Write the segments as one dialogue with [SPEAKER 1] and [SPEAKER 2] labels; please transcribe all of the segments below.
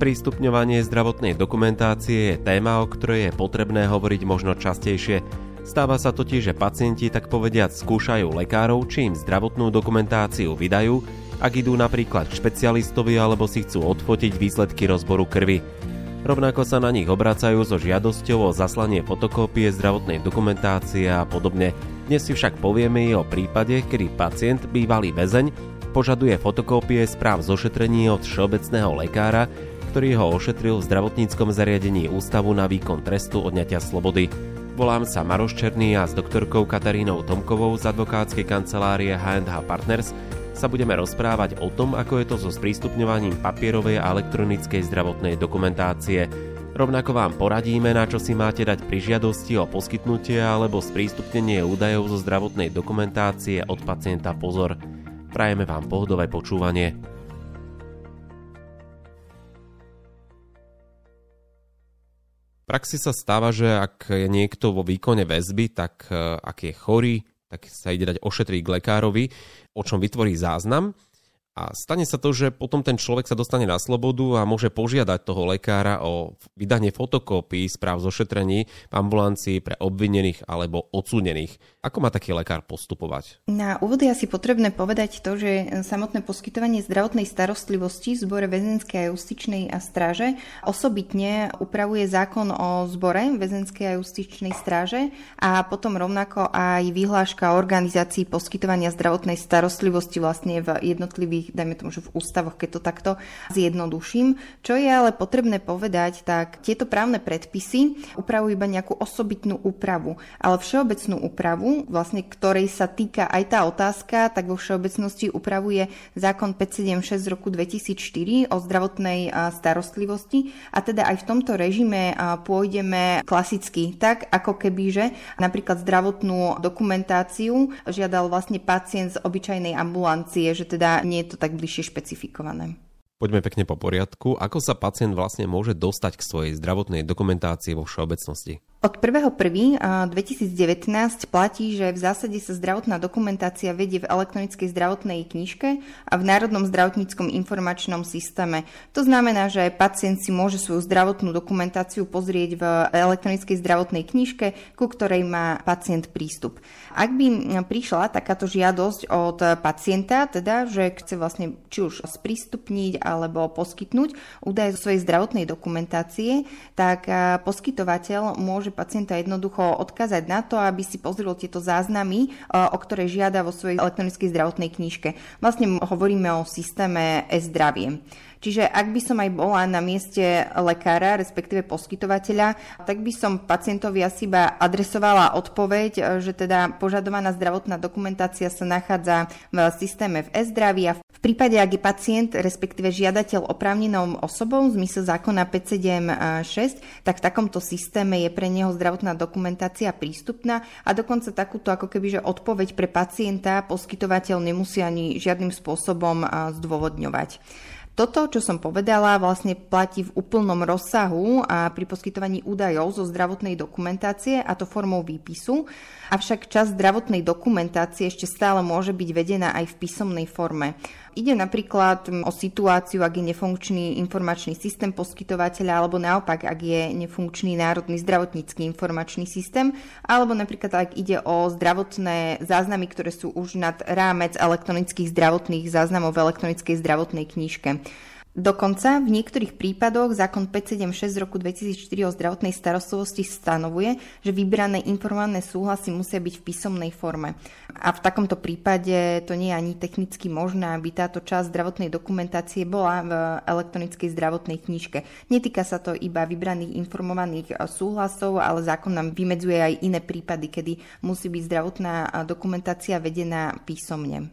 [SPEAKER 1] Sprístupňovanie zdravotnej dokumentácie je téma, o ktorej je potrebné hovoriť možno častejšie. Stáva sa totiž, že pacienti tak povediať skúšajú lekárov, či im zdravotnú dokumentáciu vydajú, ak idú napríklad k špecialistovi alebo si chcú odfotiť výsledky rozboru krvi. Rovnako sa na nich obracajú so žiadosťou o zaslanie fotokópie zdravotnej dokumentácie a podobne. Dnes si však povieme i o prípade, kedy pacient, bývalý väzeň, požaduje fotokópie správ zošetrení od všeobecného lekára, ktorý ho ošetril v zdravotníckom zariadení Ústavu na výkon trestu odňatia slobody. Volám sa Maroš Černý a s doktorkou Katarínou Tomkovou z advokátskej kancelárie H&H Partners sa budeme rozprávať o tom, ako je to so sprístupňovaním papierovej a elektronickej zdravotnej dokumentácie. Rovnako vám poradíme, na čo si máte dať pri žiadosti o poskytnutie alebo sprístupnenie údajov zo zdravotnej dokumentácie od pacienta pozor. Prajeme vám pohodové počúvanie. Praxi sa stáva, že ak je niekto vo výkone väzby, tak e, ak je chorý, tak sa ide dať ošetriť k lekárovi, o čom vytvorí záznam a stane sa to, že potom ten človek sa dostane na slobodu a môže požiadať toho lekára o vydanie fotokópií správ zošetrení v ambulancii pre obvinených alebo odsúdených. Ako má taký lekár postupovať?
[SPEAKER 2] Na úvod je asi potrebné povedať to, že samotné poskytovanie zdravotnej starostlivosti v zbore väzenskej a justičnej a stráže osobitne upravuje zákon o zbore väzenskej a justičnej stráže a potom rovnako aj vyhláška organizácií poskytovania zdravotnej starostlivosti vlastne v jednotlivých dajme tomu, že v ústavoch, keď to takto zjednoduším. Čo je ale potrebné povedať, tak tieto právne predpisy upravujú iba nejakú osobitnú úpravu, ale všeobecnú úpravu, vlastne ktorej sa týka aj tá otázka, tak vo všeobecnosti upravuje zákon 576 z roku 2004 o zdravotnej starostlivosti a teda aj v tomto režime pôjdeme klasicky, tak ako keby, že napríklad zdravotnú dokumentáciu žiadal vlastne pacient z obyčajnej ambulancie, že teda nie to tak bližšie špecifikované.
[SPEAKER 1] Poďme pekne po poriadku. Ako sa pacient vlastne môže dostať k svojej zdravotnej dokumentácii vo všeobecnosti?
[SPEAKER 2] Od 1.1.2019 platí, že v zásade sa zdravotná dokumentácia vedie v elektronickej zdravotnej knižke a v Národnom zdravotníckom informačnom systéme. To znamená, že pacient si môže svoju zdravotnú dokumentáciu pozrieť v elektronickej zdravotnej knižke, ku ktorej má pacient prístup. Ak by prišla takáto žiadosť od pacienta, teda, že chce vlastne či už sprístupniť alebo poskytnúť údaje zo svojej zdravotnej dokumentácie, tak poskytovateľ môže môže pacienta jednoducho odkázať na to, aby si pozrel tieto záznamy, e, o ktoré žiada vo svojej elektronickej zdravotnej knižke. Vlastne hovoríme o systéme e-zdravie. Čiže ak by som aj bola na mieste lekára, respektíve poskytovateľa, tak by som pacientovi asi iba adresovala odpoveď, e, že teda požadovaná zdravotná dokumentácia sa nachádza v systéme v e-zdraví a v prípade, ak je pacient, respektíve žiadateľ oprávnenou osobou v zmysle zákona 576, tak v takomto systéme je pre neho zdravotná dokumentácia prístupná a dokonca takúto ako keby, že odpoveď pre pacienta poskytovateľ nemusí ani žiadnym spôsobom zdôvodňovať. Toto, čo som povedala, vlastne platí v úplnom rozsahu a pri poskytovaní údajov zo zdravotnej dokumentácie, a to formou výpisu. Avšak časť zdravotnej dokumentácie ešte stále môže byť vedená aj v písomnej forme. Ide napríklad o situáciu, ak je nefunkčný informačný systém poskytovateľa, alebo naopak, ak je nefunkčný národný zdravotnícky informačný systém, alebo napríklad ak ide o zdravotné záznamy, ktoré sú už nad rámec elektronických zdravotných záznamov v elektronickej zdravotnej knižke. Dokonca v niektorých prípadoch zákon 576 z roku 2004 o zdravotnej starostlivosti stanovuje, že vybrané informované súhlasy musia byť v písomnej forme. A v takomto prípade to nie je ani technicky možné, aby táto časť zdravotnej dokumentácie bola v elektronickej zdravotnej knižke. Netýka sa to iba vybraných informovaných súhlasov, ale zákon nám vymedzuje aj iné prípady, kedy musí byť zdravotná dokumentácia vedená písomne.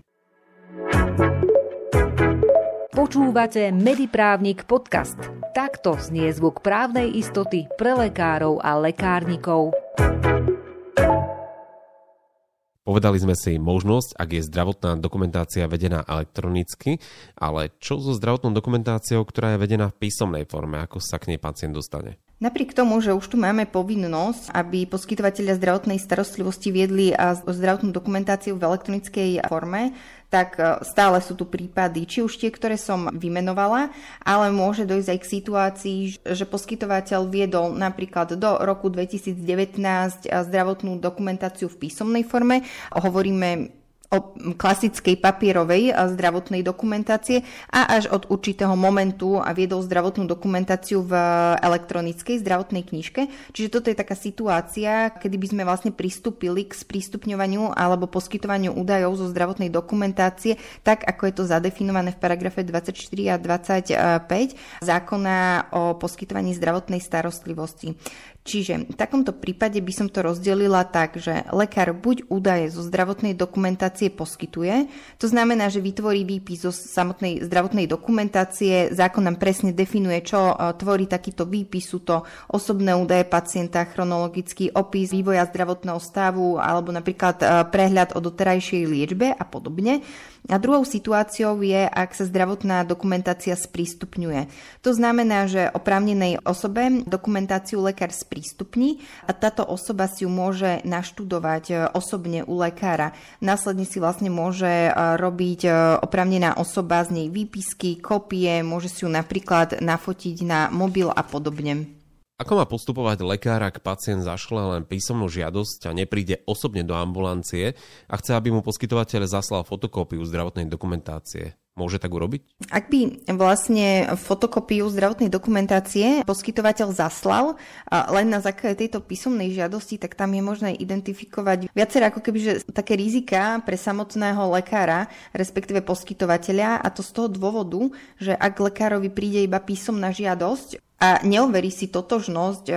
[SPEAKER 3] Počúvate Mediprávnik podcast. Takto znie zvuk právnej istoty pre lekárov a lekárnikov.
[SPEAKER 1] Povedali sme si možnosť, ak je zdravotná dokumentácia vedená elektronicky, ale čo so zdravotnou dokumentáciou, ktorá je vedená v písomnej forme, ako sa k nej pacient dostane?
[SPEAKER 2] Napriek tomu, že už tu máme povinnosť, aby poskytovateľia zdravotnej starostlivosti viedli zdravotnú dokumentáciu v elektronickej forme, tak e, stále sú tu prípady, či už tie, ktoré som vymenovala, ale môže dojsť aj k situácii, že poskytovateľ viedol napríklad do roku 2019 zdravotnú dokumentáciu v písomnej forme. Hovoríme o klasickej papierovej zdravotnej dokumentácie a až od určitého momentu viedol zdravotnú dokumentáciu v elektronickej zdravotnej knižke. Čiže toto je taká situácia, kedy by sme vlastne pristúpili k sprístupňovaniu alebo poskytovaniu údajov zo zdravotnej dokumentácie, tak ako je to zadefinované v paragrafe 24 a 25 zákona o poskytovaní zdravotnej starostlivosti. Čiže v takomto prípade by som to rozdelila tak, že lekár buď údaje zo zdravotnej dokumentácie poskytuje, to znamená, že vytvorí výpis zo samotnej zdravotnej dokumentácie, zákon nám presne definuje, čo e, tvorí takýto výpis, sú to osobné údaje pacienta, chronologický opis vývoja zdravotného stavu alebo napríklad e, prehľad o doterajšej liečbe a podobne. A druhou situáciou je, ak sa zdravotná dokumentácia sprístupňuje. To znamená, že oprávnenej osobe dokumentáciu lekár sprístupní a táto osoba si ju môže naštudovať e, osobne u lekára. Následne si vlastne môže e, robiť e, oprávnená osoba z nej výpisky, kopie, môže si ju napríklad nafotiť na mobil a podobne.
[SPEAKER 1] Ako má postupovať lekár, ak pacient zašle len písomnú žiadosť a nepríde osobne do ambulancie a chce, aby mu poskytovateľ zaslal fotokópiu zdravotnej dokumentácie? Môže tak urobiť?
[SPEAKER 2] Ak by vlastne fotokópiu zdravotnej dokumentácie poskytovateľ zaslal len na základe tejto písomnej žiadosti, tak tam je možné identifikovať viaceré ako keby že také rizika pre samotného lekára, respektíve poskytovateľa a to z toho dôvodu, že ak lekárovi príde iba písomná žiadosť, a neoverí si totožnosť, e,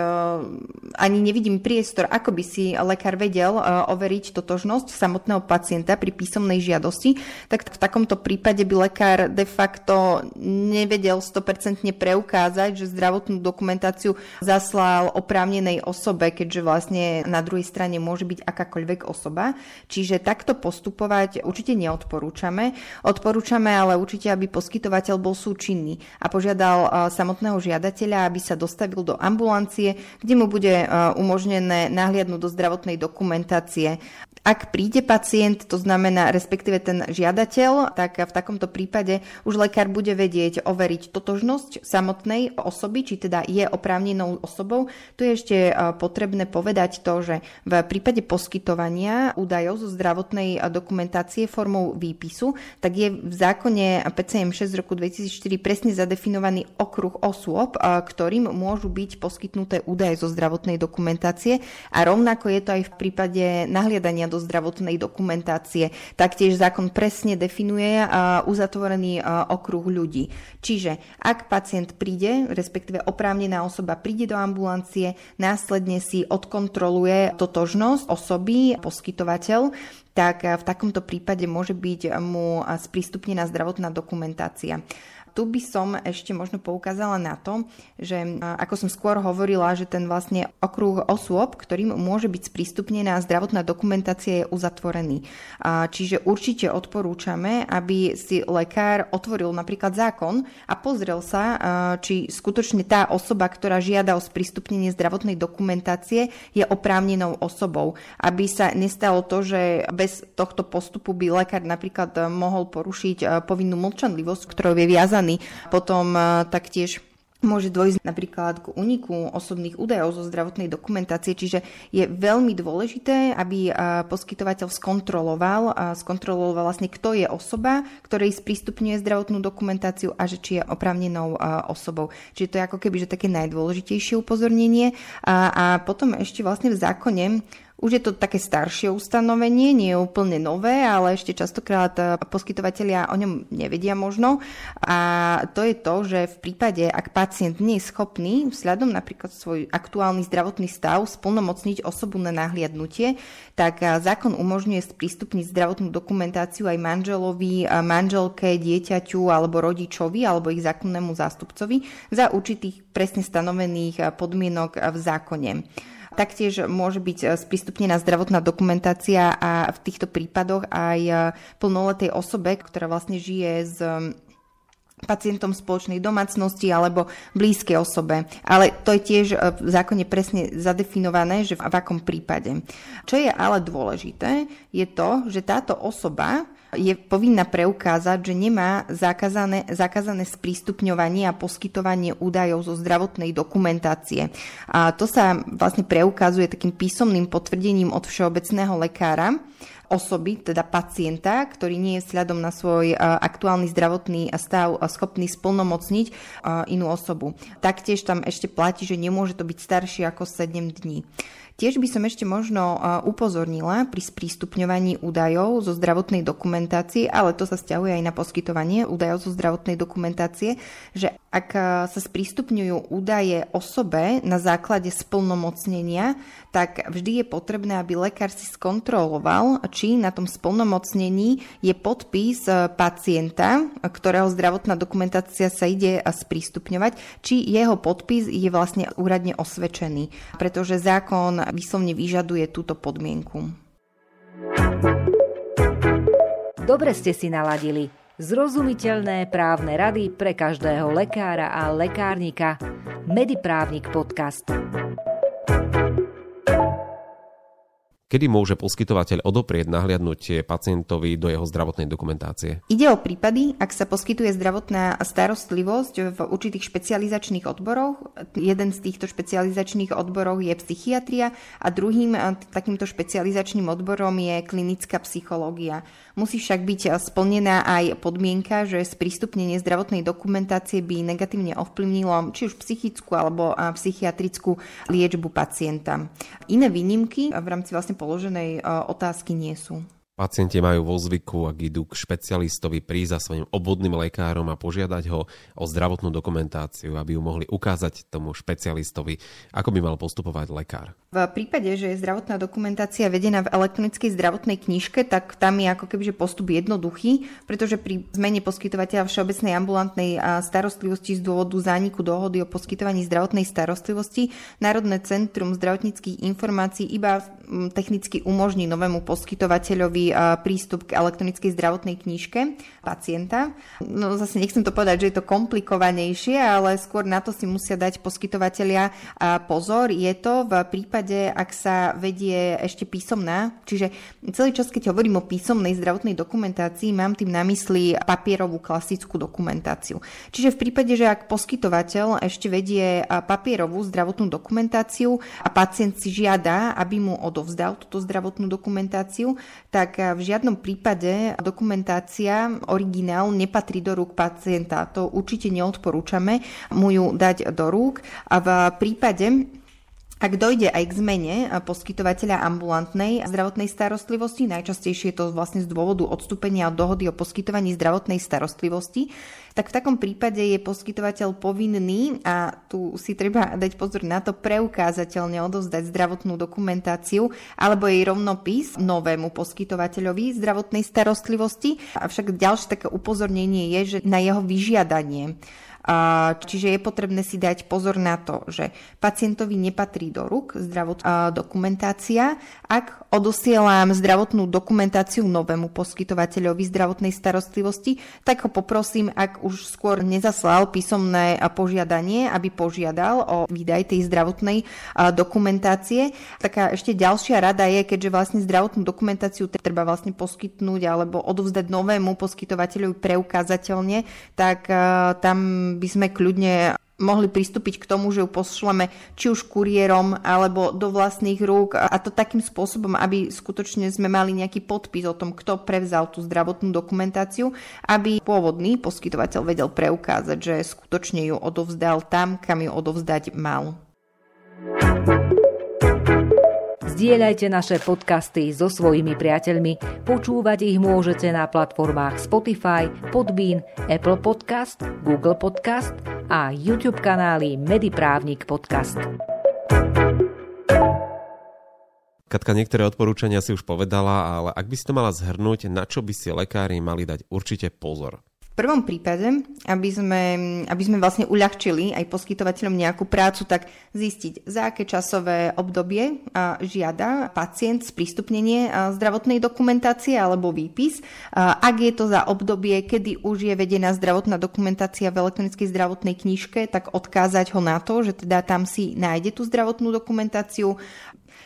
[SPEAKER 2] ani nevidím priestor, ako by si lekár vedel e, overiť totožnosť samotného pacienta pri písomnej žiadosti, tak v takomto prípade by lekár de facto nevedel 100% preukázať, že zdravotnú dokumentáciu zaslal oprávnenej osobe, keďže vlastne na druhej strane môže byť akákoľvek osoba. Čiže takto postupovať určite neodporúčame. Odporúčame ale určite, aby poskytovateľ bol súčinný a požiadal e, samotného žiadateľa pacienta, aby sa dostavil do ambulancie, kde mu bude e, umožnené nahliadnúť do zdravotnej dokumentácie. Ak príde pacient, to znamená respektíve ten žiadateľ, tak v takomto prípade už lekár bude vedieť overiť totožnosť samotnej osoby, či teda je oprávnenou osobou. Tu je ešte e, potrebné povedať to, že v prípade poskytovania údajov zo zdravotnej dokumentácie formou výpisu, tak je v zákone PCM 6 z roku 2004 presne zadefinovaný okruh osôb, e, ktorým môžu byť poskytnuté údaje zo zdravotnej dokumentácie a rovnako je to aj v prípade nahliadania do zdravotnej dokumentácie. Taktiež zákon presne definuje uzatvorený okruh ľudí. Čiže ak pacient príde, respektíve oprávnená osoba príde do ambulancie, následne si odkontroluje totožnosť osoby, poskytovateľ, tak v takomto prípade môže byť mu sprístupnená zdravotná dokumentácia. Tu by som ešte možno poukázala na to, že ako som skôr hovorila, že ten vlastne okruh osôb, ktorým môže byť sprístupnená zdravotná dokumentácia je uzatvorený. Čiže určite odporúčame, aby si lekár otvoril napríklad zákon a pozrel sa, či skutočne tá osoba, ktorá žiada o sprístupnenie zdravotnej dokumentácie, je oprávnenou osobou. Aby sa nestalo to, že bez tohto postupu by lekár napríklad mohol porušiť povinnú mlčanlivosť, ktorou je viazaný vybraný. Potom e, taktiež môže dôjsť napríklad k uniku osobných údajov zo zdravotnej dokumentácie, čiže je veľmi dôležité, aby e, poskytovateľ skontroloval, skontroloval vlastne, kto je osoba, ktorej sprístupňuje zdravotnú dokumentáciu a že či je opravnenou e, osobou. Čiže to je ako keby že také najdôležitejšie upozornenie. A, a potom ešte vlastne v zákone už je to také staršie ustanovenie, nie je úplne nové, ale ešte častokrát eh, poskytovateľia o ňom nevedia možno. A to je to, že v prípade, ak pacient nie je schopný vzhľadom napríklad svoj aktuálny zdravotný stav splnomocniť osobu na nahliadnutie, tak eh, zákon umožňuje sprístupniť zdravotnú dokumentáciu aj manželovi, eh, manželke, dieťaťu alebo rodičovi alebo ich zákonnému zástupcovi za určitých presne stanovených podmienok v zákone. Taktiež môže byť e, sprístupnená zdravotná dokumentácia a v týchto prípadoch aj e, plnoletej osobe, ktorá vlastne žije s pacientom spoločnej domácnosti alebo blízkej osobe. Ale to je tiež v zákone presne zadefinované, že v akom prípade. Čo je ale dôležité, je to, že táto osoba je povinná preukázať, že nemá zakázané, zakázané sprístupňovanie a poskytovanie údajov zo zdravotnej dokumentácie. A to sa vlastne preukazuje takým písomným potvrdením od všeobecného lekára osoby, teda pacienta, ktorý nie je vzhľadom na svoj aktuálny zdravotný stav schopný splnomocniť inú osobu. Taktiež tam ešte platí, že nemôže to byť staršie ako 7 dní. Tiež by som ešte možno upozornila pri sprístupňovaní údajov zo zdravotnej dokumentácie, ale to sa stiahuje aj na poskytovanie údajov zo zdravotnej dokumentácie, že ak sa sprístupňujú údaje osobe na základe splnomocnenia, tak vždy je potrebné, aby lekár si skontroloval, či na tom splnomocnení je podpis pacienta, ktorého zdravotná dokumentácia sa ide sprístupňovať, či jeho podpis je vlastne úradne osvedčený. Pretože zákon vyslovne vyžaduje túto podmienku.
[SPEAKER 3] Dobre ste si naladili. Zrozumiteľné právne rady pre každého lekára a lekárnika. Mediprávnik podcast.
[SPEAKER 1] Kedy môže poskytovateľ odoprieť nahliadnutie pacientovi do jeho zdravotnej dokumentácie?
[SPEAKER 2] Ide o prípady, ak sa poskytuje zdravotná starostlivosť v určitých špecializačných odboroch. Jeden z týchto špecializačných odborov je psychiatria a druhým takýmto špecializačným odborom je klinická psychológia. Musí však byť splnená aj podmienka, že sprístupnenie zdravotnej dokumentácie by negatívne ovplyvnilo či už psychickú alebo psychiatrickú liečbu pacienta. Iné výnimky v rámci vlastne položenej otázky nie sú.
[SPEAKER 1] Pacienti majú vo zvyku, ak idú k špecialistovi, prísť za svojim obvodným lekárom a požiadať ho o zdravotnú dokumentáciu, aby ju mohli ukázať tomu špecialistovi, ako by mal postupovať lekár.
[SPEAKER 2] V prípade, že je zdravotná dokumentácia vedená v elektronickej zdravotnej knižke, tak tam je ako keby postup jednoduchý, pretože pri zmene poskytovateľa všeobecnej ambulantnej starostlivosti z dôvodu zániku dohody o poskytovaní zdravotnej starostlivosti Národné centrum zdravotníckých informácií iba technicky umožní novému poskytovateľovi prístup k elektronickej zdravotnej knižke pacienta. No zase nechcem to povedať, že je to komplikovanejšie, ale skôr na to si musia dať poskytovateľia pozor. Je to v prípade, ak sa vedie ešte písomná, čiže celý čas, keď hovorím o písomnej zdravotnej dokumentácii, mám tým na mysli papierovú klasickú dokumentáciu. Čiže v prípade, že ak poskytovateľ ešte vedie papierovú zdravotnú dokumentáciu a pacient si žiada, aby mu odovzdal túto zdravotnú dokumentáciu, tak v žiadnom prípade dokumentácia, originál, nepatrí do rúk pacienta. To určite neodporúčame mu ju dať do rúk. A v prípade, ak dojde aj k zmene poskytovateľa ambulantnej zdravotnej starostlivosti, najčastejšie je to vlastne z dôvodu odstúpenia od dohody o poskytovaní zdravotnej starostlivosti, tak v takom prípade je poskytovateľ povinný, a tu si treba dať pozor na to, preukázateľne odovzdať zdravotnú dokumentáciu alebo jej rovnopis novému poskytovateľovi zdravotnej starostlivosti. Avšak ďalšie také upozornenie je, že na jeho vyžiadanie Čiže je potrebné si dať pozor na to, že pacientovi nepatrí do rúk zdravotná dokumentácia. Ak odosielam zdravotnú dokumentáciu novému poskytovateľovi zdravotnej starostlivosti, tak ho poprosím, ak už skôr nezaslal písomné požiadanie, aby požiadal o výdaj tej zdravotnej dokumentácie. Taká ešte ďalšia rada je, keďže vlastne zdravotnú dokumentáciu treba vlastne poskytnúť alebo odovzdať novému poskytovateľovi preukázateľne, tak tam by sme kľudne mohli pristúpiť k tomu, že ju pošleme či už kuriérom alebo do vlastných rúk a to takým spôsobom, aby skutočne sme mali nejaký podpis o tom, kto prevzal tú zdravotnú dokumentáciu, aby pôvodný poskytovateľ vedel preukázať, že skutočne ju odovzdal tam, kam ju odovzdať mal.
[SPEAKER 3] Zdieľajte naše podcasty so svojimi priateľmi. Počúvať ich môžete na platformách Spotify, Podbean, Apple Podcast, Google Podcast a YouTube kanály Mediprávnik Podcast.
[SPEAKER 1] Katka, niektoré odporúčania si už povedala, ale ak by si to mala zhrnúť, na čo by si lekári mali dať určite pozor?
[SPEAKER 2] Prvom prípade, aby sme, aby sme vlastne uľahčili aj poskytovateľom nejakú prácu, tak zistiť, za aké časové obdobie žiada pacient sprístupnenie zdravotnej dokumentácie alebo výpis. Ak je to za obdobie, kedy už je vedená zdravotná dokumentácia v elektronickej zdravotnej knižke, tak odkázať ho na to, že teda tam si nájde tú zdravotnú dokumentáciu.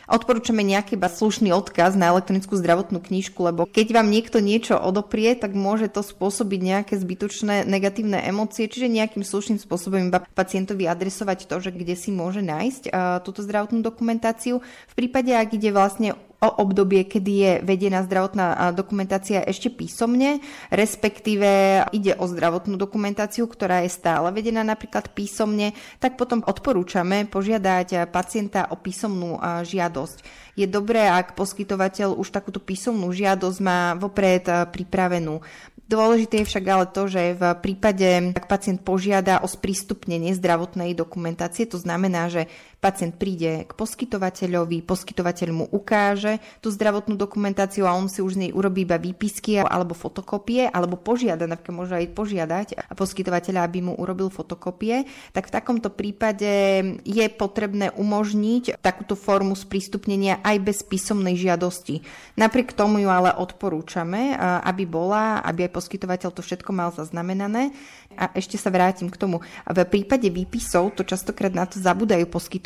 [SPEAKER 2] Odporúčame nejaký iba slušný odkaz na elektronickú zdravotnú knižku, lebo keď vám niekto niečo odoprie, tak môže to spôsobiť nejaké zbytočné negatívne emócie, čiže nejakým slušným spôsobom iba pacientovi adresovať to, že kde si môže nájsť uh, túto zdravotnú dokumentáciu. V prípade, ak ide vlastne o obdobie, kedy je vedená zdravotná dokumentácia ešte písomne, respektíve ide o zdravotnú dokumentáciu, ktorá je stále vedená napríklad písomne, tak potom odporúčame požiadať pacienta o písomnú žiadosť. Je dobré, ak poskytovateľ už takúto písomnú žiadosť má vopred pripravenú. Dôležité je však ale to, že v prípade, ak pacient požiada o sprístupnenie zdravotnej dokumentácie, to znamená, že Pacient príde k poskytovateľovi, poskytovateľ mu ukáže tú zdravotnú dokumentáciu a on si už z nej urobí iba výpisky alebo fotokopie, alebo požiada, napríklad môže aj požiadať a poskytovateľa, aby mu urobil fotokopie, tak v takomto prípade je potrebné umožniť takúto formu sprístupnenia aj bez písomnej žiadosti. Napriek tomu ju ale odporúčame, aby bola, aby aj poskytovateľ to všetko mal zaznamenané. A ešte sa vrátim k tomu. V prípade výpisov to častokrát na to zabudajú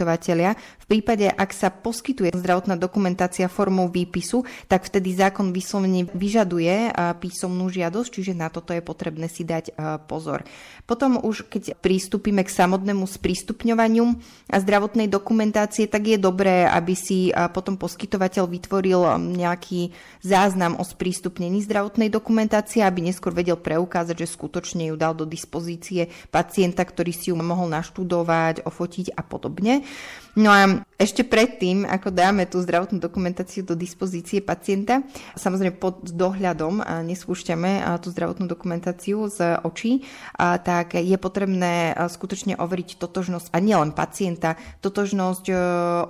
[SPEAKER 2] poskytovateľia. V prípade, ak sa poskytuje zdravotná dokumentácia formou výpisu, tak vtedy zákon vyslovene vyžaduje písomnú žiadosť, čiže na toto je potrebné si dať pozor. Potom už, keď pristúpime k samotnému sprístupňovaniu zdravotnej dokumentácie, tak je dobré, aby si potom poskytovateľ vytvoril nejaký záznam o sprístupnení zdravotnej dokumentácie, aby neskôr vedel preukázať, že skutočne ju dal do dispozície pacienta, ktorý si ju mohol naštudovať, ofotiť a podobne. No a ešte predtým, ako dáme tú zdravotnú dokumentáciu do dispozície pacienta, samozrejme pod dohľadom a nespúšťame tú zdravotnú dokumentáciu z očí, tak je potrebné skutočne overiť totožnosť a nielen pacienta, totožnosť e,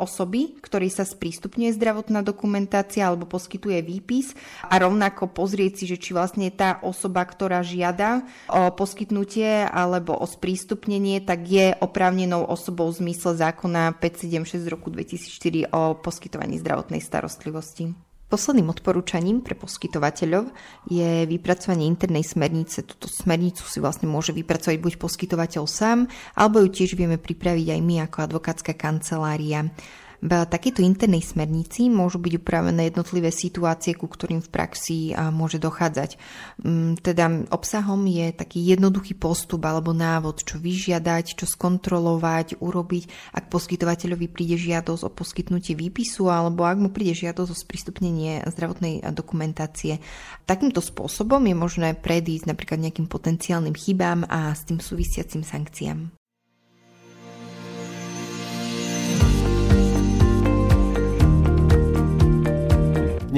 [SPEAKER 2] osoby, ktorej sa sprístupňuje zdravotná dokumentácia alebo poskytuje výpis a rovnako pozrieť si, že či vlastne tá osoba, ktorá žiada o poskytnutie alebo o sprístupnenie, tak je oprávnenou osobou v zmysle zákona 576 z roku 2004 o poskytovaní zdravotnej starostlivosti. Posledným odporúčaním pre poskytovateľov je vypracovanie internej smernice. Túto smernicu si vlastne môže vypracovať buď poskytovateľ sám, alebo ju tiež vieme pripraviť aj my ako advokátska kancelária. V takejto internej smernici môžu byť upravené jednotlivé situácie, ku ktorým v praxi môže dochádzať. Mm, teda obsahom je taký jednoduchý postup alebo návod, čo vyžiadať, čo skontrolovať, urobiť, ak poskytovateľovi príde žiadosť o poskytnutie výpisu alebo ak mu príde žiadosť o sprístupnenie zdravotnej dokumentácie. Takýmto spôsobom je možné predísť napríklad nejakým potenciálnym chybám a s tým súvisiacim sankciám.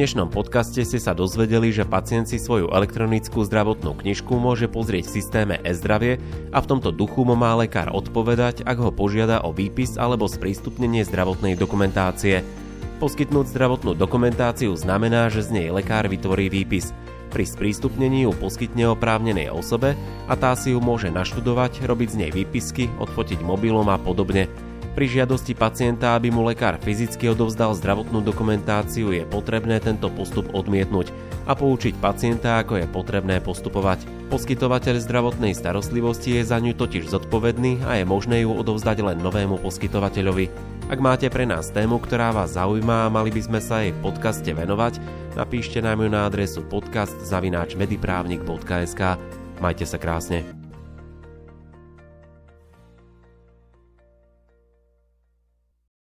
[SPEAKER 1] Dnešnom podcaste ste sa dozvedeli, že pacient si svoju elektronickú zdravotnú knižku môže pozrieť v systéme e-zdravie a v tomto duchu mu má lekár odpovedať, ak ho požiada o výpis alebo sprístupnenie zdravotnej dokumentácie. Poskytnúť zdravotnú dokumentáciu znamená, že z nej lekár vytvorí výpis. Pri sprístupnení ju poskytne oprávnenej osobe a tá si ju môže naštudovať, robiť z nej výpisky, odfotiť mobilom a podobne. Pri žiadosti pacienta, aby mu lekár fyzicky odovzdal zdravotnú dokumentáciu, je potrebné tento postup odmietnúť a poučiť pacienta, ako je potrebné postupovať. Poskytovateľ zdravotnej starostlivosti je za ňu totiž zodpovedný a je možné ju odovzdať len novému poskytovateľovi. Ak máte pre nás tému, ktorá vás zaujíma a mali by sme sa jej v podcaste venovať, napíšte nám ju na adresu podcast.mediprávnik.sk. Majte sa krásne.